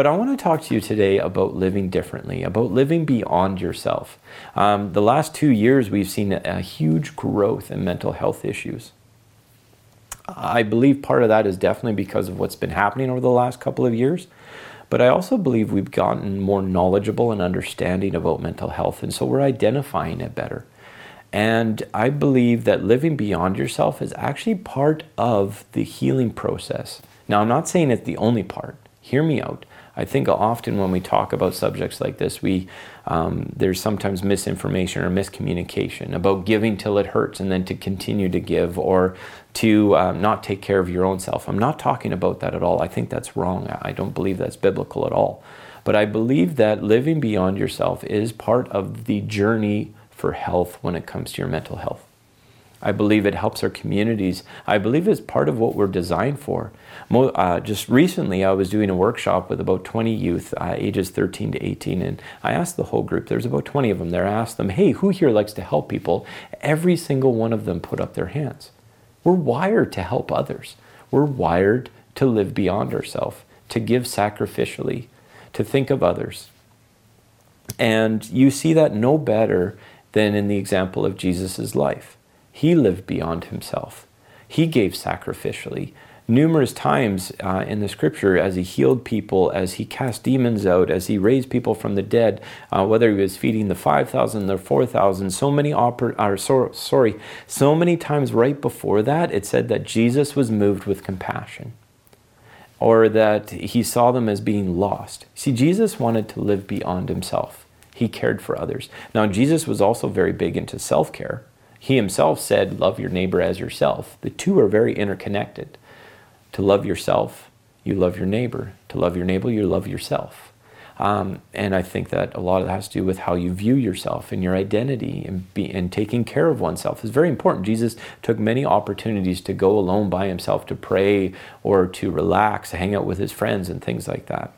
But I want to talk to you today about living differently, about living beyond yourself. Um, the last two years, we've seen a, a huge growth in mental health issues. I believe part of that is definitely because of what's been happening over the last couple of years. But I also believe we've gotten more knowledgeable and understanding about mental health, and so we're identifying it better. And I believe that living beyond yourself is actually part of the healing process. Now, I'm not saying it's the only part. Hear me out. I think often when we talk about subjects like this, we um, there's sometimes misinformation or miscommunication about giving till it hurts and then to continue to give or to um, not take care of your own self. I'm not talking about that at all. I think that's wrong. I don't believe that's biblical at all. But I believe that living beyond yourself is part of the journey for health when it comes to your mental health. I believe it helps our communities. I believe it's part of what we're designed for. Uh, just recently, I was doing a workshop with about 20 youth, uh, ages 13 to 18, and I asked the whole group, there's about 20 of them there, I asked them, hey, who here likes to help people? Every single one of them put up their hands. We're wired to help others, we're wired to live beyond ourselves, to give sacrificially, to think of others. And you see that no better than in the example of Jesus' life. He lived beyond himself. He gave sacrificially. Numerous times uh, in the scripture, as he healed people, as he cast demons out, as he raised people from the dead, uh, whether he was feeding the 5,000 or 4,000, so many, oper- or, so, sorry, so many times right before that, it said that Jesus was moved with compassion or that he saw them as being lost. See, Jesus wanted to live beyond himself. He cared for others. Now, Jesus was also very big into self care. He himself said, Love your neighbor as yourself. The two are very interconnected. To love yourself, you love your neighbor. To love your neighbor, you love yourself. Um, and I think that a lot of that has to do with how you view yourself and your identity and, be, and taking care of oneself is very important. Jesus took many opportunities to go alone by himself to pray or to relax, hang out with his friends and things like that.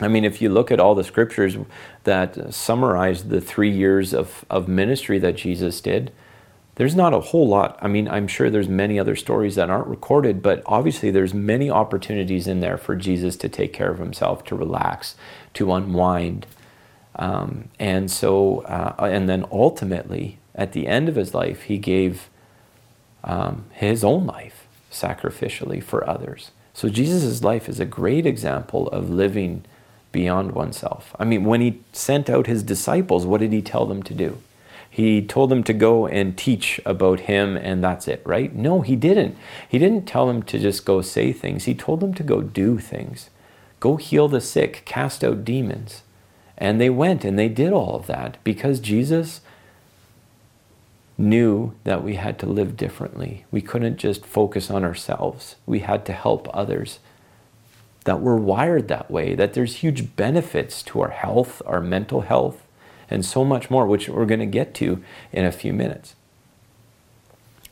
I mean, if you look at all the scriptures that summarize the three years of, of ministry that Jesus did, there's not a whole lot. I mean, I'm sure there's many other stories that aren't recorded, but obviously there's many opportunities in there for Jesus to take care of himself, to relax, to unwind. Um, and so, uh, and then ultimately, at the end of his life, he gave um, his own life sacrificially for others. So Jesus' life is a great example of living beyond oneself. I mean, when he sent out his disciples, what did he tell them to do? He told them to go and teach about him and that's it, right? No, he didn't. He didn't tell them to just go say things. He told them to go do things. Go heal the sick, cast out demons. And they went and they did all of that because Jesus knew that we had to live differently. We couldn't just focus on ourselves. We had to help others that we're wired that way, that there's huge benefits to our health, our mental health, and so much more, which we're going to get to in a few minutes.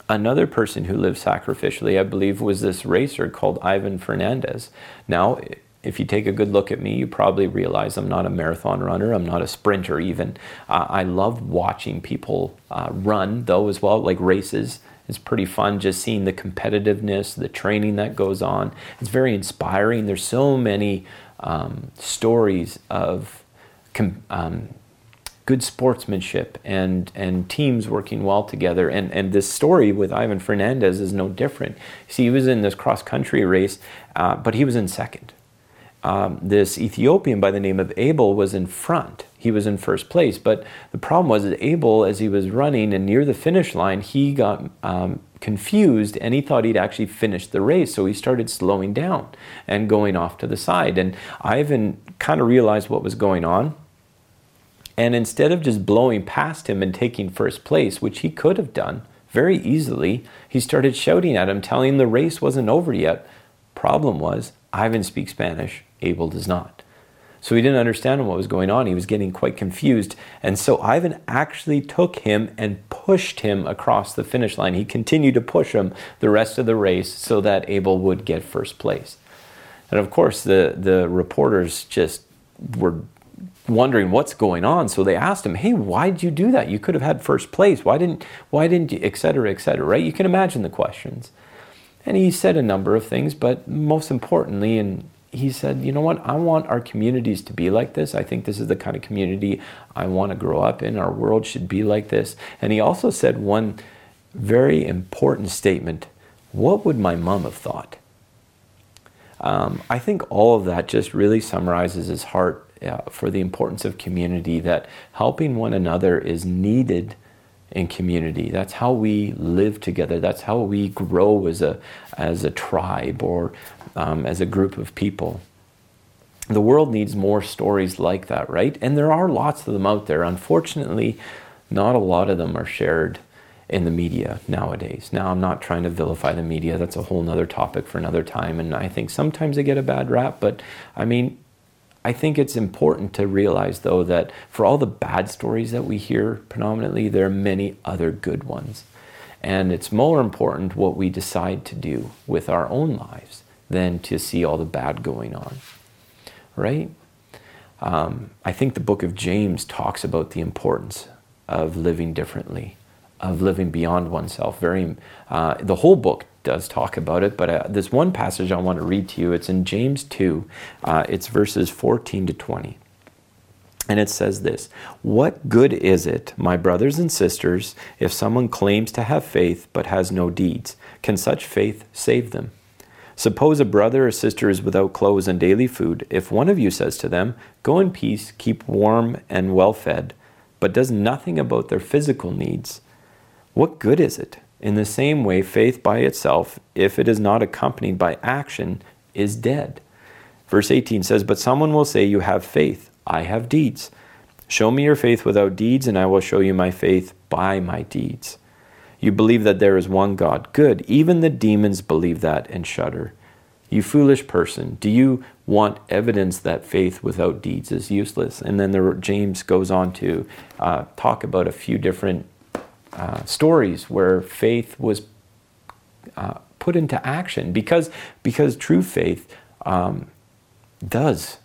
Another person who lived sacrificially, I believe, was this racer called Ivan Fernandez. Now, if you take a good look at me, you probably realize I'm not a marathon runner. I'm not a sprinter, even. Uh, I love watching people uh, run, though, as well, like races. It's pretty fun just seeing the competitiveness, the training that goes on. It's very inspiring. There's so many um, stories of com- um, good sportsmanship and, and teams working well together. And, and this story with Ivan Fernandez is no different. See, he was in this cross country race, uh, but he was in second. Um, this Ethiopian by the name of Abel was in front he was in first place. But the problem was that Abel, as he was running and near the finish line, he got um, confused and he thought he'd actually finished the race. So he started slowing down and going off to the side. And Ivan kind of realized what was going on. And instead of just blowing past him and taking first place, which he could have done very easily, he started shouting at him, telling him the race wasn't over yet. Problem was, Ivan speaks Spanish, Abel does not. So he didn't understand what was going on. He was getting quite confused. And so Ivan actually took him and pushed him across the finish line. He continued to push him the rest of the race so that Abel would get first place. And of course, the, the reporters just were wondering what's going on. So they asked him, "Hey, why did you do that? You could have had first place. Why didn't? Why didn't you? Et cetera, et cetera. Right? You can imagine the questions." And he said a number of things, but most importantly, and he said, you know what? I want our communities to be like this. I think this is the kind of community I want to grow up in. Our world should be like this. And he also said one very important statement What would my mom have thought? Um, I think all of that just really summarizes his heart uh, for the importance of community, that helping one another is needed in community. That's how we live together. That's how we grow as a, as a tribe or um, as a group of people. The world needs more stories like that, right? And there are lots of them out there. Unfortunately, not a lot of them are shared in the media nowadays. Now, I'm not trying to vilify the media. That's a whole other topic for another time. And I think sometimes they get a bad rap. But I mean, I think it's important to realize, though, that for all the bad stories that we hear predominantly, there are many other good ones. And it's more important what we decide to do with our own lives than to see all the bad going on, right? Um, I think the book of James talks about the importance of living differently, of living beyond oneself. Very, uh, the whole book does talk about it, but uh, one passage I want to read to you. It's in James 2, uh, it's verses 14 to 20. And it says this What good is it, my brothers and sisters, if someone claims to have faith but has no deeds? Can such faith save them? Suppose a brother or sister is without clothes and daily food. If one of you says to them, Go in peace, keep warm and well fed, but does nothing about their physical needs, what good is it? In the same way, faith by itself, if it is not accompanied by action, is dead. Verse 18 says, But someone will say, You have faith, I have deeds. Show me your faith without deeds, and I will show you my faith by my deeds. You believe that there is one God. Good. Even the demons believe that and shudder. You foolish person, do you want evidence that faith without deeds is useless? And then the, James goes on to uh, talk about a few different uh, stories where faith was uh, put into action because, because true faith um, does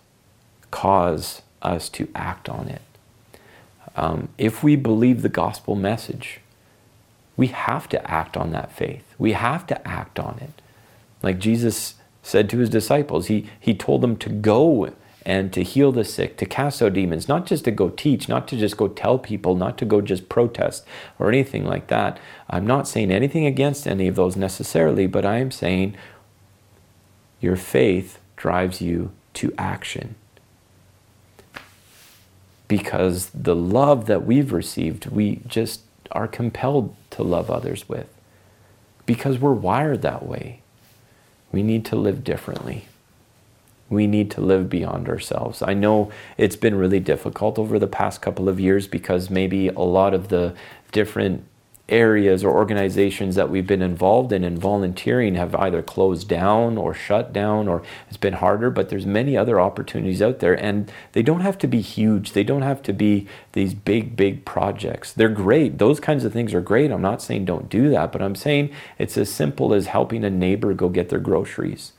cause us to act on it. Um, if we believe the gospel message, we have to act on that faith. We have to act on it. Like Jesus said to his disciples, he, he told them to go and to heal the sick, to cast out demons, not just to go teach, not to just go tell people, not to go just protest or anything like that. I'm not saying anything against any of those necessarily, but I am saying your faith drives you to action. Because the love that we've received, we just are compelled to love others with because we're wired that way. We need to live differently. We need to live beyond ourselves. I know it's been really difficult over the past couple of years because maybe a lot of the different areas or organizations that we've been involved in in volunteering have either closed down or shut down or it's been harder but there's many other opportunities out there and they don't have to be huge. They don't have to be these big big projects. They're great. Those kinds of things are great. I'm not saying don't do that but i'm saying it's as simple as helping a neighbor go get their groceries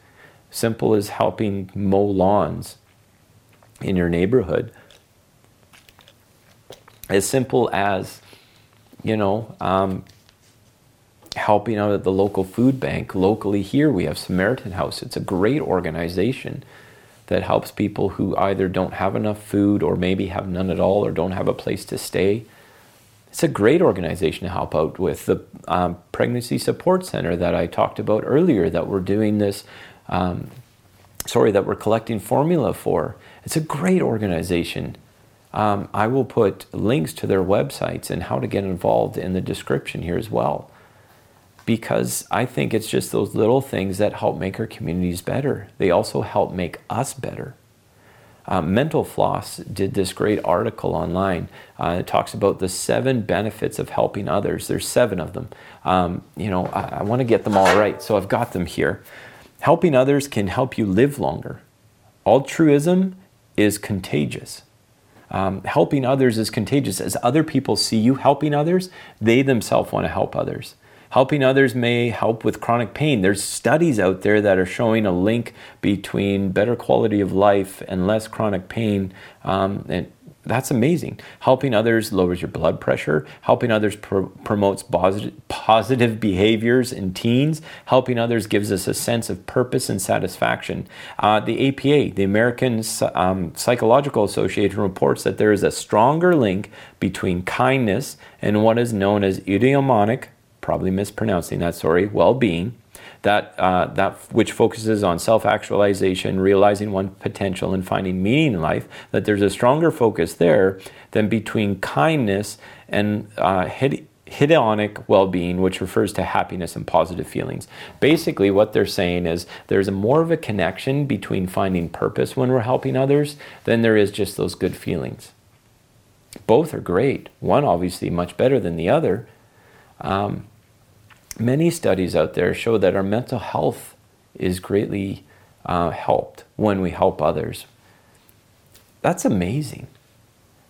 simple as helping mow lawns in your neighborhood as simple as you know, um, helping out at the local food bank. Locally here, we have Samaritan House. It's a great organization that helps people who either don't have enough food or maybe have none at all or don't have a place to stay. It's a great organization to help out with. The um, Pregnancy Support Center that I talked about earlier, that we're doing this, um, sorry, that we're collecting formula for. It's a great organization um, I will put links to their websites and how to get involved in the description here as well. Because I think it's just those little things that help make our communities better. They also help make us better. Um, Mental Floss did this great article online. Uh, it talks about the seven benefits of helping others. There's seven of them. Um, you know, I, I want to get them all right, so I've got them here. Helping others can help you live longer. Altruism is contagious. Um, helping others is contagious. As other people see you helping others, they themselves want to help others. Helping others may help with chronic pain. There's studies out there that are showing a link between better quality of life and less chronic pain. Um, and that's amazing. Helping others lowers your blood pressure. Helping others promotes positive, behaviors in teens. Helping others gives us a sense of purpose and satisfaction. Uh, the APA, the American um, Psychological Association, reports that there is a stronger link between kindness and what is known as eudaimonic, probably mispronouncing that, sorry, well being that, uh, that which focuses on self actualization, realizing one's potential, and finding meaning in life, that there's a stronger focus there than between kindness and uh, hedonic well being, which refers to happiness and positive feelings. Basically, what they're saying is there's a more of a connection between finding purpose when we're helping others than there is just those good feelings. Both are great. One, obviously, much better than the other. Um, many studies out there show that our mental health is greatly uh, helped when we help others. That's amazing.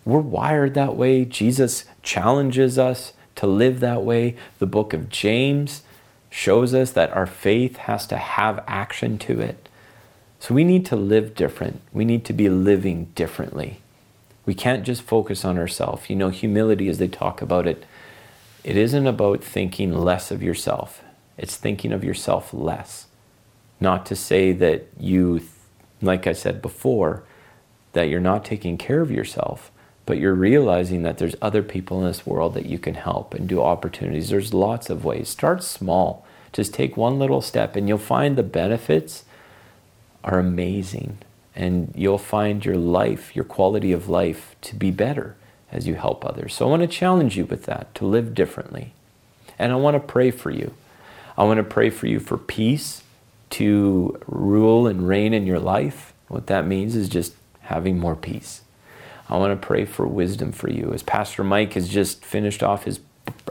We're wired that way. Jesus challenges us to live that way. The book of James shows us that our faith has to have action to it. So we need to live different. We need to be living differently. We can't just focus on ourselves. You know, humility, as they talk about it, it isn't about thinking less of yourself, it's thinking of yourself less. Not to say that you, like I said before, that you're not taking care of yourself, but you're realizing that there's other people in this world that you can help and do opportunities. There's lots of ways. Start small. Just take one little step and you'll find the benefits are amazing. And you'll find your life, your quality of life to be better as you help others. So I want to challenge you with that, to live differently. And I want to pray for you. I want to pray for you for peace to rule and reign in your life. What that means is just having more peace. I want to pray for wisdom for you. As Pastor Mike has just finished off his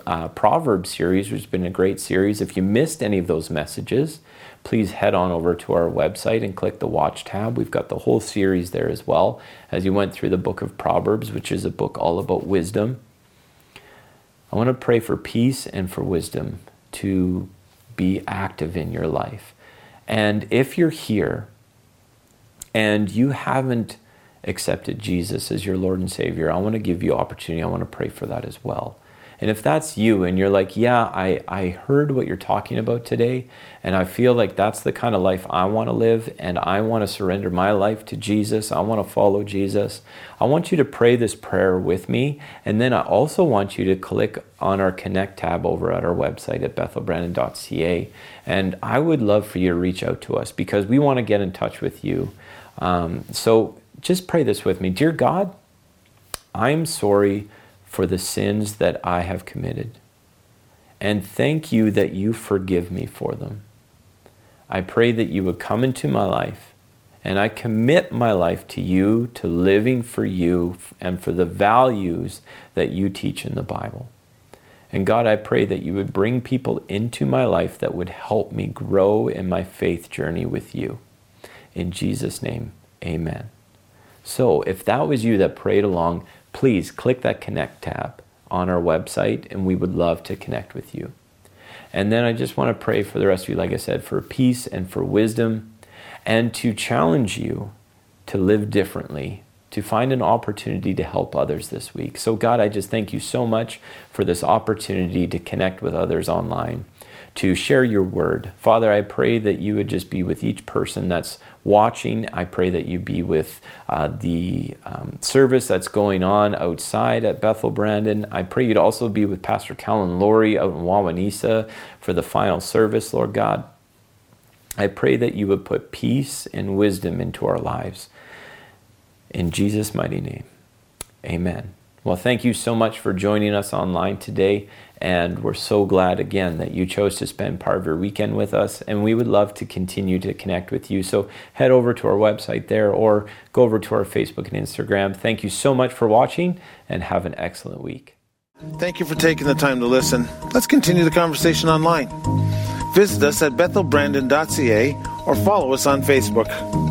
uh, Proverbs series, which has been a great series. If you missed any of those messages, please head on over to our website and click the Watch tab. We've got the whole series there as well as you went through the book of Proverbs, which is a book all about wisdom. I want to pray for peace and for wisdom to be active in your life. And if you're here and you haven't accepted Jesus as your Lord and Savior, I want to give you opportunity. I want to pray for that as well. And if that's you and you're like, yeah, I, I heard what you're talking about today, and I feel like that's the kind of life I want to live, and I want to surrender my life to Jesus, I want to follow Jesus, I want you to pray this prayer with me. And then I also want you to click on our Connect tab over at our website at bethelbrandon.ca. And I would love for you to reach out to us because we want to get in touch with you. Um, so just pray this with me Dear God, I'm sorry for the sins that I have committed. And thank you that you forgive me for them. I pray that you would come into my life, and I commit my life to you, to living for you, and for the values that you teach in the Bible. And God, I pray that you would bring people into my life that would help me grow in my faith journey with you. In Jesus' name, amen. So, if that was you that prayed along, please click that Connect tab on our website, and we would love to connect with you. And then I just want to pray for the rest of you, like I said, for peace and for wisdom, and to challenge you to live differently, to find an opportunity to help others this week. So, God, I just thank you so much for this opportunity to connect with others online to share your word. Father, I pray that you would just be with each person that's watching. I pray that you be with uh, the um, service that's going on outside at Bethel Brandon. I pray you'd also be with Pastor Callan Laurie out in Wawanesa for the final service, Lord God. I pray that you would put peace and wisdom into our lives. In Jesus' mighty name, amen. Well, thank you so much for joining us online today. And we're so glad again that you chose to spend part of your weekend with us. And we would love to continue to connect with you. So head over to our website there or go over to our Facebook and Instagram. Thank you so much for watching and have an excellent week. Thank you for taking the time to listen. Let's continue the conversation online. Visit us at bethelbrandon.ca or follow us on Facebook.